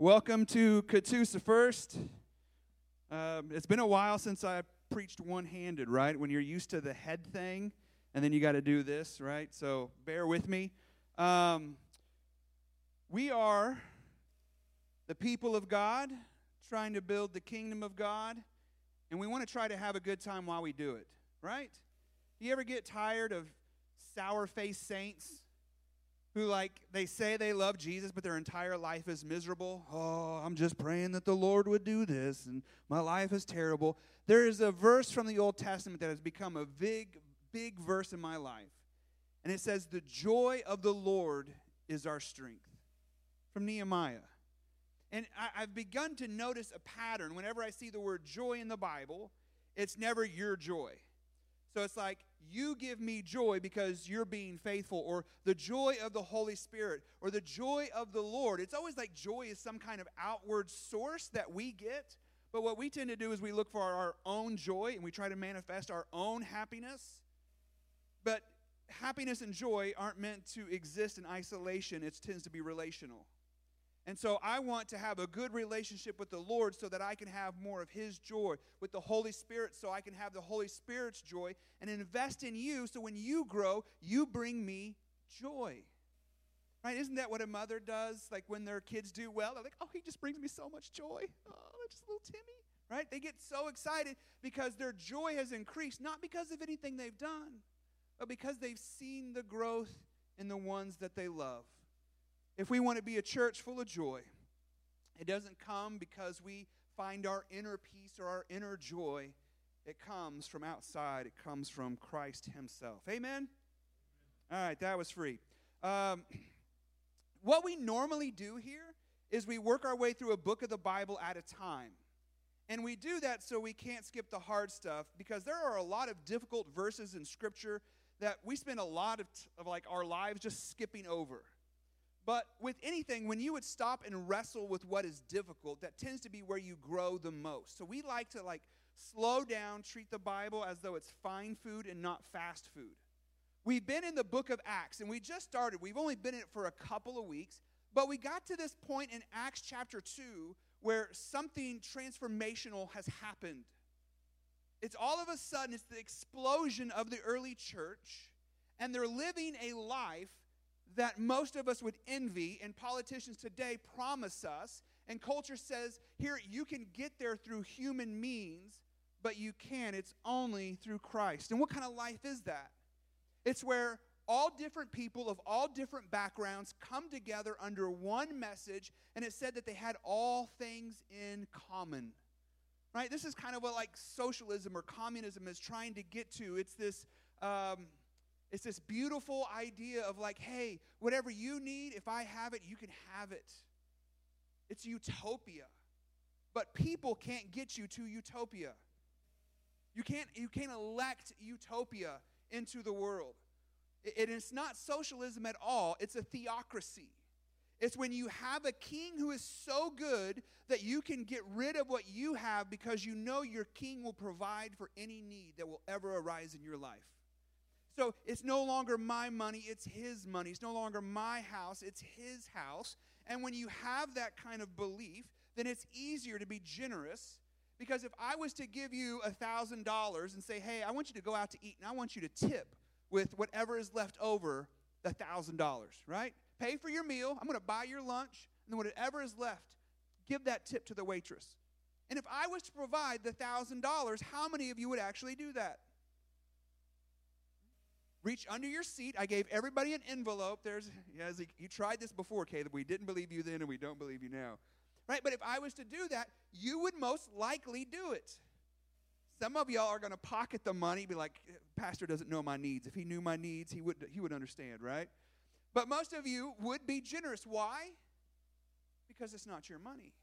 Welcome to Catoosa First. Um, it's been a while since I preached one handed, right? When you're used to the head thing and then you got to do this, right? So bear with me. Um, we are the people of God trying to build the kingdom of God, and we want to try to have a good time while we do it, right? Do you ever get tired of sour faced saints who like they say they love Jesus but their entire life is miserable. Oh, I'm just praying that the Lord would do this and my life is terrible. There is a verse from the Old Testament that has become a big big verse in my life. And it says the joy of the Lord is our strength. From Nehemiah. And I, have begun to notice a pattern whenever I see the word joy in the Bible, it's never your joy. So it's like, you give me joy because you're being faithful, or the joy of the Holy Spirit, or the joy of the Lord. It's always like joy is some kind of outward source that we get. But what we tend to do is we look for our own joy and we try to manifest our own happiness. But happiness and joy aren't meant to exist in isolation, it tends to be relational. And so I want to have a good relationship with the Lord so that I can have more of His joy, with the Holy Spirit so I can have the Holy Spirit's joy, and invest in you so when you grow, you bring me joy. Right? Isn't that what a mother does? Like when their kids do well, they're like, oh, he just brings me so much joy. Oh, just a little Timmy. Right? They get so excited because their joy has increased, not because of anything they've done, but because they've seen the growth in the ones that they love. If we want to be a church full of joy, it doesn't come because we find our inner peace or our inner joy. It comes from outside, it comes from Christ Himself. Amen? All right, that was free. Um, what we normally do here is we work our way through a book of the Bible at a time. And we do that so we can't skip the hard stuff because there are a lot of difficult verses in Scripture that we spend a lot of, t- of like our lives just skipping over. But with anything, when you would stop and wrestle with what is difficult, that tends to be where you grow the most. So we like to like slow down, treat the Bible as though it's fine food and not fast food. We've been in the book of Acts and we just started. We've only been in it for a couple of weeks, but we got to this point in Acts chapter 2 where something transformational has happened. It's all of a sudden, it's the explosion of the early church, and they're living a life that most of us would envy, and politicians today promise us, and culture says, here, you can get there through human means, but you can. It's only through Christ. And what kind of life is that? It's where all different people of all different backgrounds come together under one message, and it said that they had all things in common. Right? This is kind of what like socialism or communism is trying to get to. It's this. Um, it's this beautiful idea of like, hey, whatever you need, if I have it, you can have it. It's utopia. But people can't get you to utopia. You can't, you can't elect utopia into the world. It, it's not socialism at all, it's a theocracy. It's when you have a king who is so good that you can get rid of what you have because you know your king will provide for any need that will ever arise in your life. So it's no longer my money, it's his money. It's no longer my house, it's his house. And when you have that kind of belief, then it's easier to be generous. Because if I was to give you a $1,000 and say, hey, I want you to go out to eat and I want you to tip with whatever is left over the $1,000, right? Pay for your meal, I'm going to buy your lunch, and then whatever is left, give that tip to the waitress. And if I was to provide the $1,000, how many of you would actually do that? Reach under your seat. I gave everybody an envelope. There's, he, he tried this before, Caleb. We didn't believe you then, and we don't believe you now. Right? But if I was to do that, you would most likely do it. Some of y'all are going to pocket the money, be like, eh, Pastor doesn't know my needs. If he knew my needs, he would, he would understand, right? But most of you would be generous. Why? Because it's not your money.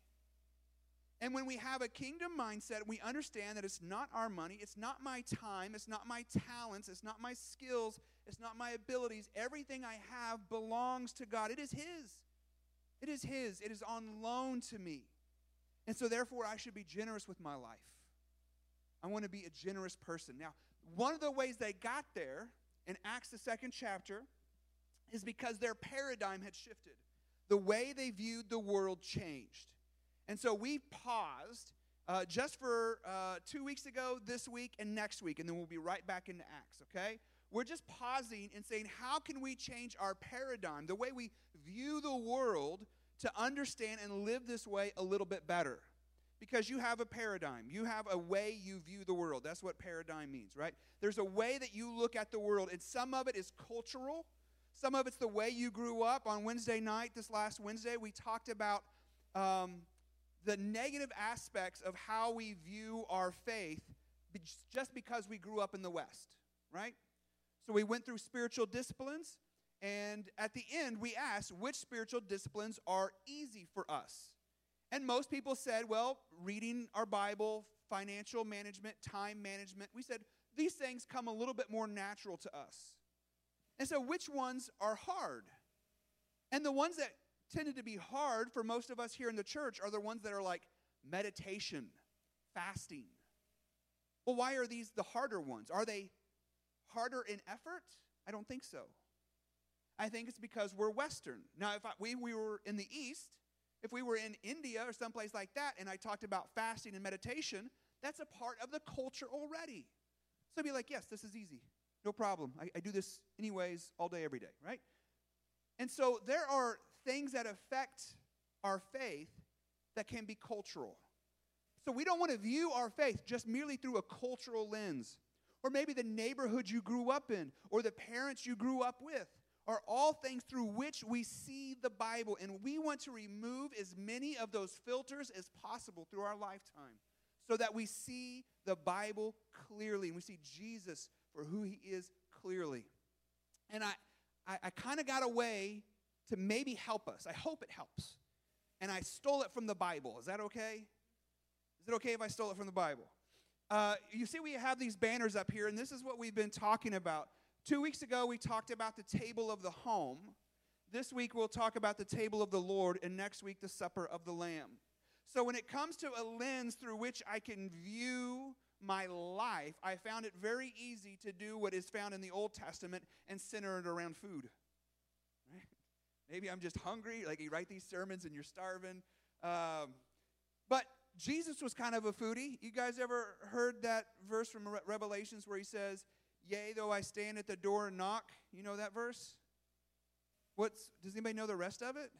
And when we have a kingdom mindset, we understand that it's not our money, it's not my time, it's not my talents, it's not my skills, it's not my abilities. Everything I have belongs to God. It is His. It is His. It is on loan to me. And so, therefore, I should be generous with my life. I want to be a generous person. Now, one of the ways they got there in Acts, the second chapter, is because their paradigm had shifted. the way they viewed the world changed. And so we paused uh, just for uh, two weeks ago, this week, and next week, and then we'll be right back into Acts, okay? We're just pausing and saying, how can we change our paradigm, the way we view the world, to understand and live this way a little bit better? Because you have a paradigm, you have a way you view the world. That's what paradigm means, right? There's a way that you look at the world, and some of it is cultural, some of it's the way you grew up. On Wednesday night, this last Wednesday, we talked about. Um, the negative aspects of how we view our faith just because we grew up in the West, right? So we went through spiritual disciplines, and at the end, we asked which spiritual disciplines are easy for us. And most people said, well, reading our Bible, financial management, time management. We said these things come a little bit more natural to us. And so, which ones are hard? And the ones that tended to be hard for most of us here in the church are the ones that are like meditation, fasting. Well, why are these the harder ones? Are they harder in effort? I don't think so. I think it's because we're Western. Now, if I, we, we were in the East, if we were in India or someplace like that, and I talked about fasting and meditation, that's a part of the culture already. So I'd be like, yes, this is easy. No problem. I, I do this anyways, all day, every day, right? And so there are things that affect our faith that can be cultural. So we don't want to view our faith just merely through a cultural lens. Or maybe the neighborhood you grew up in, or the parents you grew up with, are all things through which we see the Bible. And we want to remove as many of those filters as possible through our lifetime so that we see the Bible clearly and we see Jesus for who he is clearly. And I, I, I kind of got a way to maybe help us. I hope it helps. And I stole it from the Bible. Is that okay? Is it okay if I stole it from the Bible? Uh, you see, we have these banners up here, and this is what we've been talking about. Two weeks ago, we talked about the table of the home. This week, we'll talk about the table of the Lord, and next week, the supper of the Lamb. So, when it comes to a lens through which I can view my life, I found it very easy to do what is found in the Old Testament and center it around food. Maybe I'm just hungry. Like you write these sermons and you're starving. Um, but Jesus was kind of a foodie. You guys ever heard that verse from Re- Revelations where he says, Yea, though I stand at the door and knock? You know that verse? What's, does anybody know the rest of it?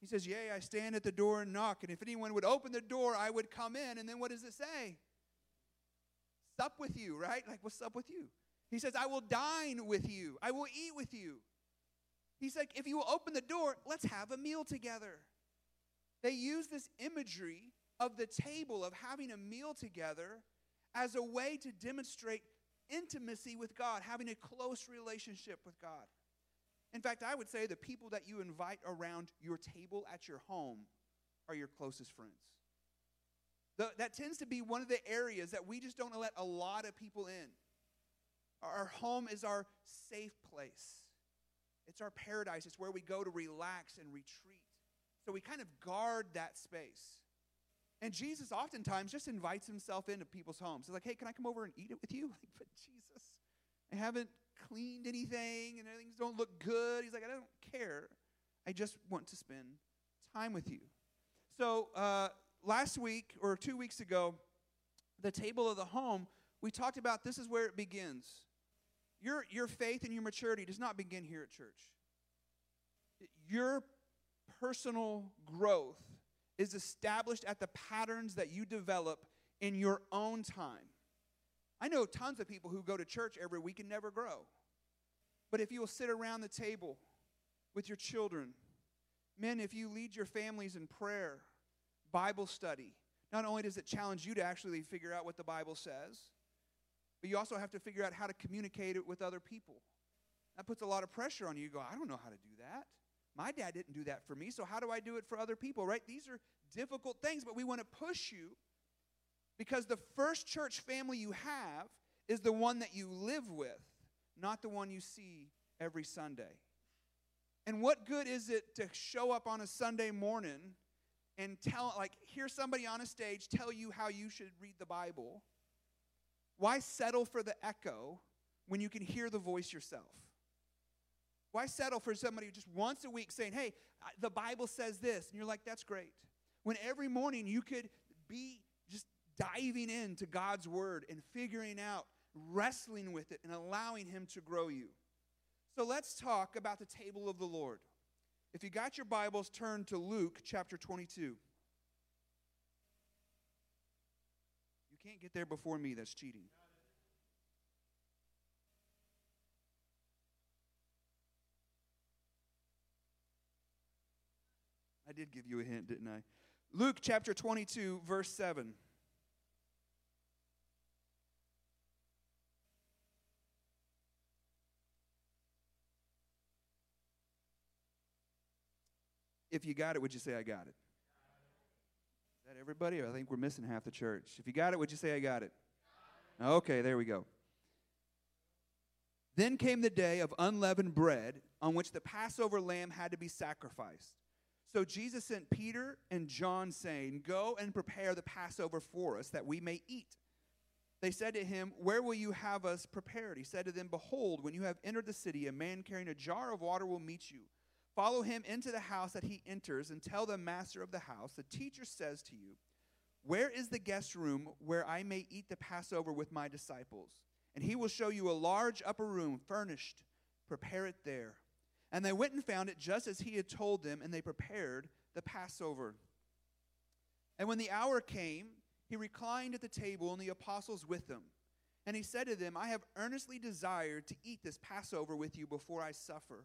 He says, Yea, I stand at the door and knock, and if anyone would open the door, I would come in. And then what does it say? Sup with you, right? Like, what's up with you? He says, I will dine with you, I will eat with you. He's like, if you will open the door, let's have a meal together. They use this imagery of the table, of having a meal together, as a way to demonstrate intimacy with God, having a close relationship with God. In fact, I would say the people that you invite around your table at your home are your closest friends. The, that tends to be one of the areas that we just don't let a lot of people in. Our home is our safe place. It's our paradise. It's where we go to relax and retreat. So we kind of guard that space. And Jesus oftentimes just invites himself into people's homes. He's like, hey, can I come over and eat it with you? Like, but Jesus, I haven't cleaned anything and things don't look good. He's like, I don't care. I just want to spend time with you. So uh, last week or two weeks ago, the table of the home, we talked about this is where it begins. Your, your faith and your maturity does not begin here at church. Your personal growth is established at the patterns that you develop in your own time. I know tons of people who go to church every week and never grow. But if you will sit around the table with your children, men, if you lead your families in prayer, Bible study, not only does it challenge you to actually figure out what the Bible says, but you also have to figure out how to communicate it with other people. That puts a lot of pressure on you. You go, I don't know how to do that. My dad didn't do that for me, so how do I do it for other people, right? These are difficult things, but we want to push you because the first church family you have is the one that you live with, not the one you see every Sunday. And what good is it to show up on a Sunday morning and tell, like, hear somebody on a stage tell you how you should read the Bible? Why settle for the echo when you can hear the voice yourself? Why settle for somebody just once a week saying, hey, the Bible says this? And you're like, that's great. When every morning you could be diving into God's word and figuring out, wrestling with it, and allowing Him to grow you. So let's talk about the table of the Lord. If you got your Bibles, turn to Luke chapter 22. You can't get there before me, that's cheating. I did give you a hint, didn't I? Luke chapter 22, verse 7. If you got it, would you say, I got it? Is that everybody? I think we're missing half the church. If you got it, would you say, I got it? Okay, there we go. Then came the day of unleavened bread on which the Passover lamb had to be sacrificed. So Jesus sent Peter and John, saying, Go and prepare the Passover for us, that we may eat. They said to him, Where will you have us prepared? He said to them, Behold, when you have entered the city, a man carrying a jar of water will meet you. Follow him into the house that he enters, and tell the master of the house, The teacher says to you, Where is the guest room where I may eat the Passover with my disciples? And he will show you a large upper room, furnished. Prepare it there. And they went and found it just as he had told them, and they prepared the Passover. And when the hour came, he reclined at the table, and the apostles with him. And he said to them, I have earnestly desired to eat this Passover with you before I suffer.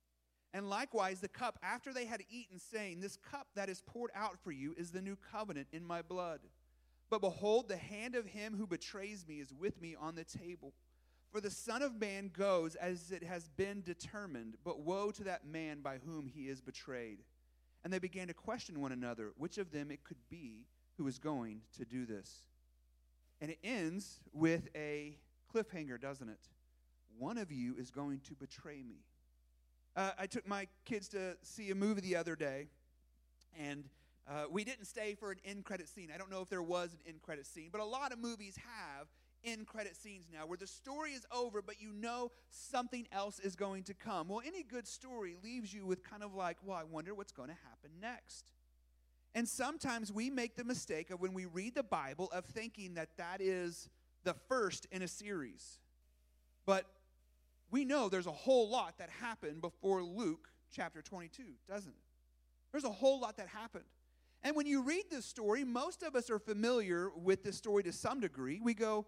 And likewise, the cup, after they had eaten, saying, This cup that is poured out for you is the new covenant in my blood. But behold, the hand of him who betrays me is with me on the table. For the Son of Man goes as it has been determined, but woe to that man by whom he is betrayed. And they began to question one another which of them it could be who was going to do this. And it ends with a cliffhanger, doesn't it? One of you is going to betray me. Uh, I took my kids to see a movie the other day, and uh, we didn't stay for an end credit scene. I don't know if there was an end credit scene, but a lot of movies have end credit scenes now where the story is over, but you know something else is going to come. Well, any good story leaves you with kind of like, well, I wonder what's going to happen next. And sometimes we make the mistake of when we read the Bible of thinking that that is the first in a series. But we know there's a whole lot that happened before Luke chapter 22, doesn't it? There's a whole lot that happened. And when you read this story, most of us are familiar with this story to some degree. We go,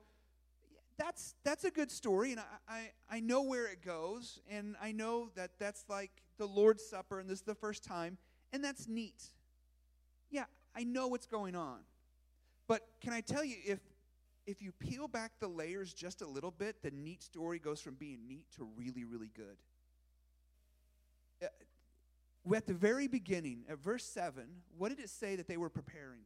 that's that's a good story, and I, I, I know where it goes, and I know that that's like the Lord's Supper, and this is the first time, and that's neat. Yeah, I know what's going on. But can I tell you, if if you peel back the layers just a little bit, the neat story goes from being neat to really, really good. Uh, at the very beginning, at verse 7, what did it say that they were preparing?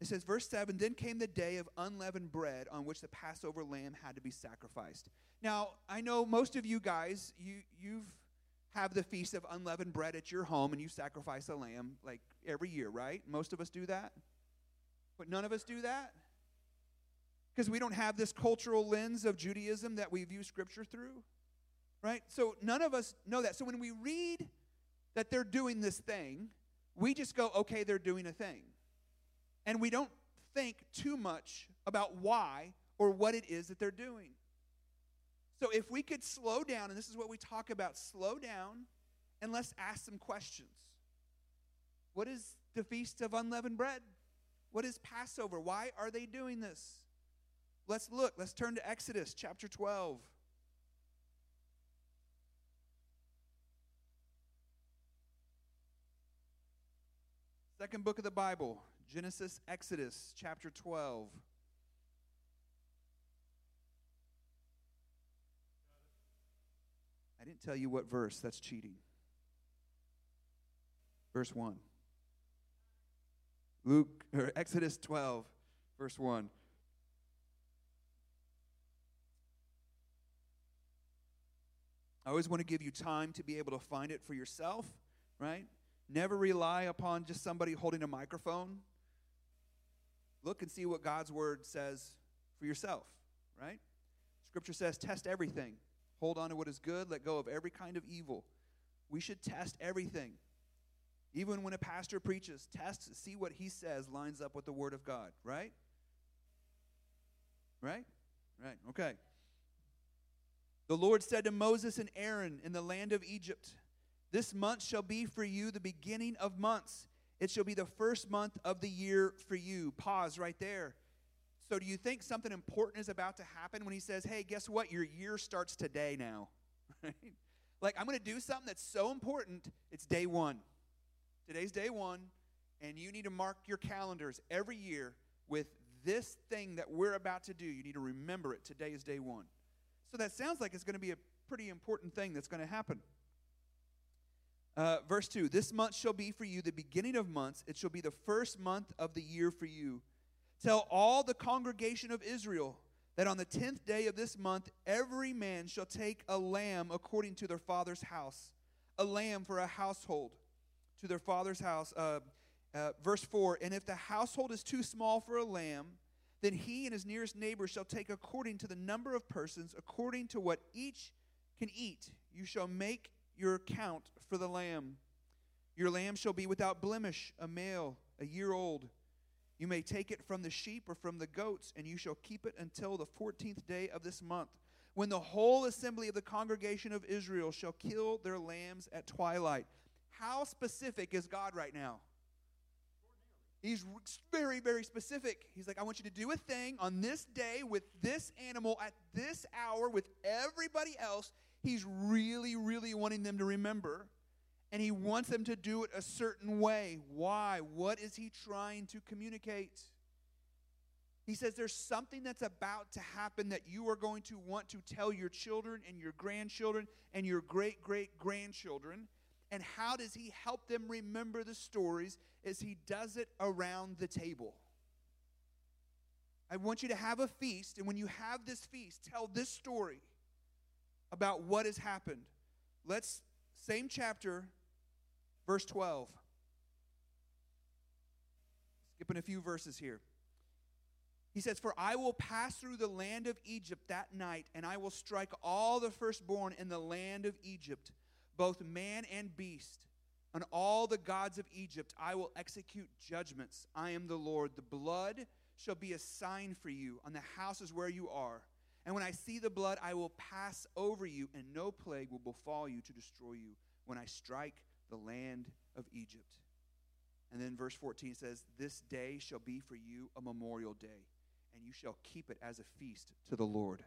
It says, verse 7 Then came the day of unleavened bread on which the Passover lamb had to be sacrificed. Now, I know most of you guys, you, you've have the feast of unleavened bread at your home and you sacrifice a lamb like every year, right? Most of us do that. But none of us do that because we don't have this cultural lens of Judaism that we view scripture through, right? So none of us know that. So when we read that they're doing this thing, we just go, okay, they're doing a thing. And we don't think too much about why or what it is that they're doing. So if we could slow down, and this is what we talk about slow down and let's ask some questions. What is the Feast of Unleavened Bread? What is Passover? Why are they doing this? Let's look. Let's turn to Exodus chapter 12. Second book of the Bible, Genesis, Exodus, chapter 12. I didn't tell you what verse. That's cheating. Verse 1. Luke or Exodus 12, verse 1. I always want to give you time to be able to find it for yourself, right? Never rely upon just somebody holding a microphone. Look and see what God's word says for yourself, right? Scripture says, test everything. Hold on to what is good, let go of every kind of evil. We should test everything. Even when a pastor preaches, test, see what he says lines up with the word of God, right? Right? Right, okay. The Lord said to Moses and Aaron in the land of Egypt, This month shall be for you the beginning of months. It shall be the first month of the year for you. Pause right there. So, do you think something important is about to happen when he says, Hey, guess what? Your year starts today now? Right? Like, I'm going to do something that's so important, it's day one. Today's day one, and you need to mark your calendars every year with this thing that we're about to do. You need to remember it. Today is day one. So that sounds like it's going to be a pretty important thing that's going to happen. Uh, verse 2 This month shall be for you the beginning of months, it shall be the first month of the year for you. Tell all the congregation of Israel that on the tenth day of this month every man shall take a lamb according to their father's house, a lamb for a household to their father's house. Uh, uh, verse 4 And if the household is too small for a lamb, then he and his nearest neighbor shall take according to the number of persons, according to what each can eat. You shall make your account for the lamb. Your lamb shall be without blemish, a male, a year old. You may take it from the sheep or from the goats, and you shall keep it until the fourteenth day of this month, when the whole assembly of the congregation of Israel shall kill their lambs at twilight. How specific is God right now? He's very, very specific. He's like, I want you to do a thing on this day with this animal at this hour with everybody else. He's really, really wanting them to remember. And he wants them to do it a certain way. Why? What is he trying to communicate? He says there's something that's about to happen that you are going to want to tell your children and your grandchildren and your great great grandchildren. And how does he help them remember the stories? Is he does it around the table. I want you to have a feast, and when you have this feast, tell this story about what has happened. Let's, same chapter, verse 12. Skipping a few verses here. He says, For I will pass through the land of Egypt that night, and I will strike all the firstborn in the land of Egypt both man and beast. On all the gods of Egypt I will execute judgments. I am the Lord. The blood shall be a sign for you on the houses where you are. And when I see the blood, I will pass over you, and no plague will befall you to destroy you when I strike the land of Egypt. And then verse 14 says, This day shall be for you a memorial day, and you shall keep it as a feast to the Lord.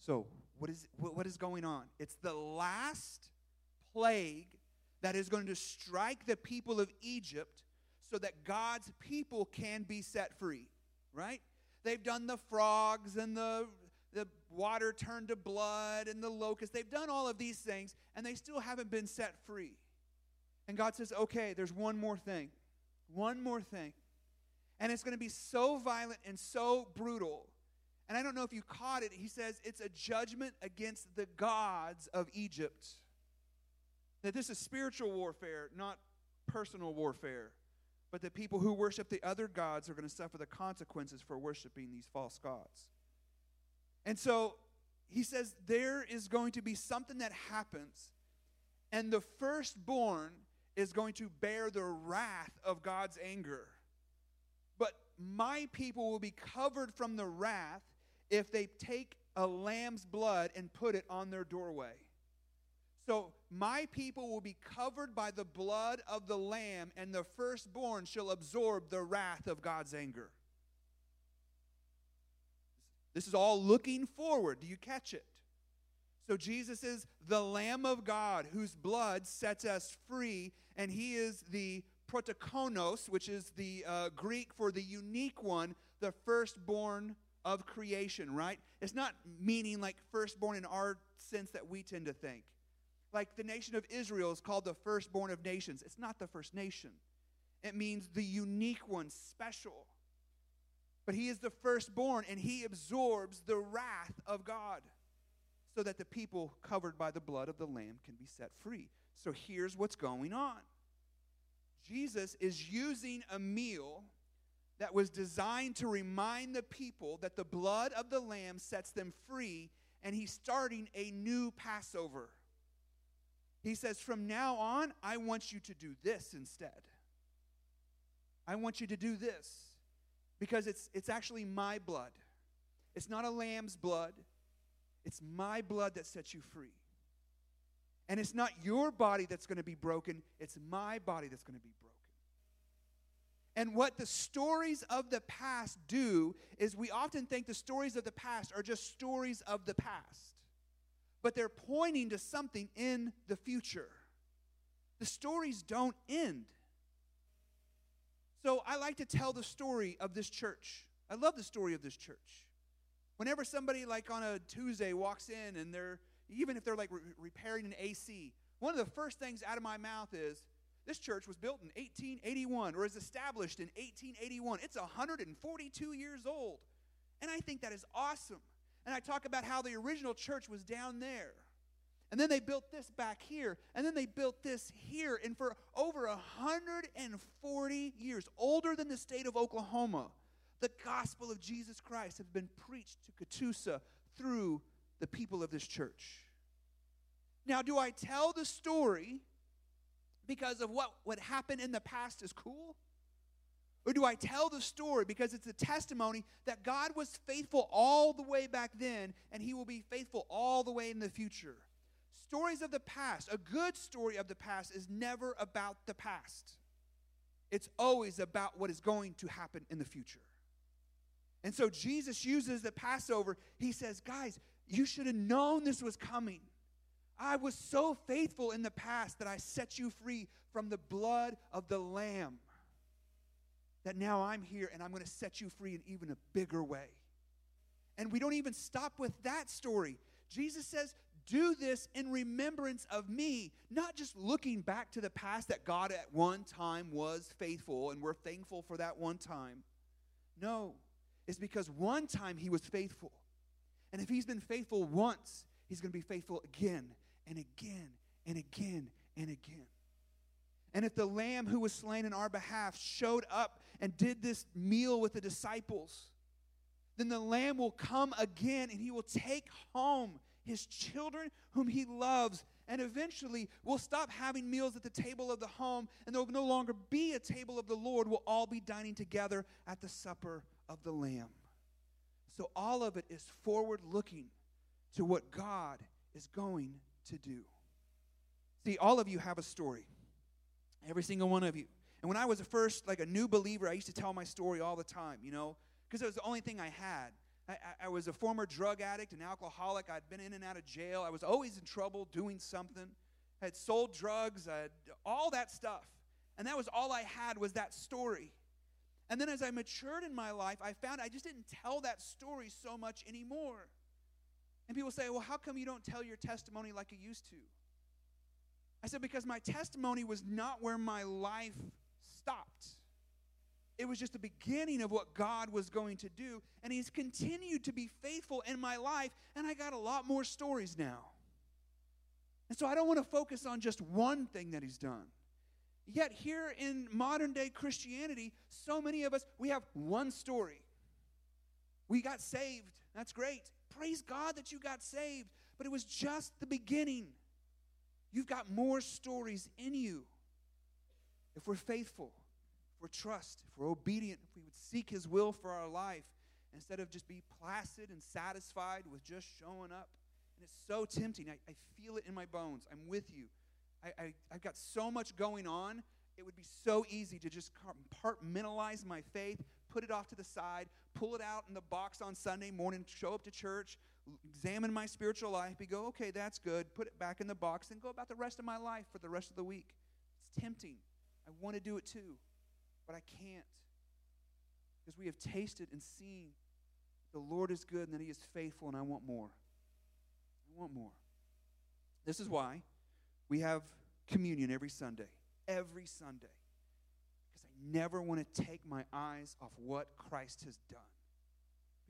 So, what is, what is going on? It's the last plague that is going to strike the people of Egypt so that God's people can be set free, right? They've done the frogs and the, the water turned to blood and the locusts. They've done all of these things and they still haven't been set free. And God says, okay, there's one more thing. One more thing. And it's going to be so violent and so brutal. And I don't know if you caught it. He says it's a judgment against the gods of Egypt. That this is spiritual warfare, not personal warfare. But that people who worship the other gods are going to suffer the consequences for worshiping these false gods. And so he says there is going to be something that happens, and the firstborn is going to bear the wrath of God's anger. But my people will be covered from the wrath if they take a lamb's blood and put it on their doorway. So my people will be covered by the blood of the Lamb, and the firstborn shall absorb the wrath of God's anger. This is all looking forward. Do you catch it? So Jesus is the Lamb of God whose blood sets us free, and he is the prototokos, which is the uh, Greek for the unique one, the firstborn of creation, right? It's not meaning like firstborn in our sense that we tend to think. Like the nation of Israel is called the firstborn of nations. It's not the first nation. it means the unique one, special. But he is the firstborn, and he absorbs the wrath of God so that the people covered by the blood of the Lamb can be set free. So here's what's going on Jesus is using a meal that was designed to remind the people that the blood of the Lamb sets them free, and he's starting a new Passover. He says, From now on, I want you to do this instead. I want you to do this because it's, it's actually my blood. It's not a lamb's blood, it's my blood that sets you free. And it's not your body that's going to be broken, it's my body that's going to be broken. And what the stories of the past do is we often think the stories of the past are just stories of the past, but they're pointing to something in the future. The stories don't end. So I like to tell the story of this church. I love the story of this church. Whenever somebody, like on a Tuesday, walks in and they're, even if they're like re- repairing an AC, one of the first things out of my mouth is, this church was built in 1881 or is established in 1881. It's 142 years old. And I think that is awesome. And I talk about how the original church was down there. And then they built this back here. And then they built this here. And for over 140 years, older than the state of Oklahoma, the gospel of Jesus Christ has been preached to Catoosa through the people of this church. Now, do I tell the story because of what, what happened in the past is cool? Or do I tell the story because it's a testimony that God was faithful all the way back then and he will be faithful all the way in the future? Stories of the past, a good story of the past, is never about the past. It's always about what is going to happen in the future. And so Jesus uses the Passover. He says, Guys, you should have known this was coming. I was so faithful in the past that I set you free from the blood of the Lamb. That now I'm here and I'm going to set you free in even a bigger way. And we don't even stop with that story. Jesus says, do this in remembrance of me, not just looking back to the past that God at one time was faithful and we're thankful for that one time. No, it's because one time he was faithful. And if he's been faithful once, he's going to be faithful again and again and again and again. And if the lamb who was slain in our behalf showed up and did this meal with the disciples, then the lamb will come again and he will take home his children whom he loves. And eventually, we'll stop having meals at the table of the home, and there will no longer be a table of the Lord. We'll all be dining together at the supper of the Lamb. So, all of it is forward looking to what God is going to do. See, all of you have a story, every single one of you. And when I was a first, like a new believer, I used to tell my story all the time, you know, because it was the only thing I had. I, I, was a former drug addict, an alcoholic. I'd been in and out of jail. I was always in trouble doing something. I had sold drugs, I had all that stuff. And that was all I had was that story. And then as I matured in my life, I found I just didn't tell that story so much anymore. And people say, well, how come you don't tell your testimony like you used to? I said, because my testimony was not where my life stopped. It was just the beginning of what God was going to do. And He's continued to be faithful in my life. And I got a lot more stories now. And so I don't want to focus on just one thing that He's done. Yet, here in modern day Christianity, so many of us, we have one story. We got saved. That's great. Praise God that you got saved. But it was just the beginning. You've got more stories in you if we're faithful if we're trust, if we're obedient, if we would seek His will for our life instead of just be placid and satisfied with just showing up. And it's so tempting. I, I feel it in my bones. I'm with you. I, I, I've got so much going on. It would be so easy to just compartmentalize my faith, put it off to the side, pull it out in the box on Sunday morning, show up to church, examine my spiritual life, and go, okay, that's good, put it back in the box, and go about the rest of my life for the rest of the week. It's tempting. I want to do it too. But I can't. Because we have tasted and seen the Lord is good and that He is faithful, and I want more. I want more. This is why we have communion every Sunday. Every Sunday. Because I never want to take my eyes off what Christ has done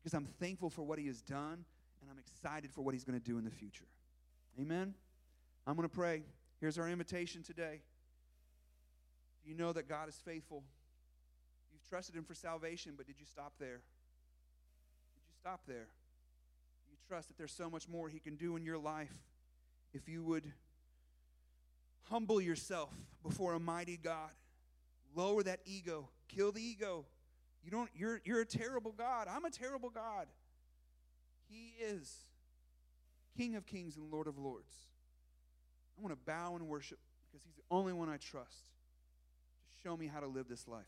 because I'm thankful for what he has done and I'm excited for what he's going to do in the future. Amen. I'm going to pray. Here's our invitation today. You know that God is faithful. You've trusted him for salvation, but did you stop there? Did you stop there? You trust that there's so much more he can do in your life if you would humble yourself before a mighty God. Lower that ego. Kill the ego. You don't you're you're a terrible God. I'm a terrible God. He is King of Kings and Lord of Lords. I want to bow and worship because he's the only one I trust. Just show me how to live this life.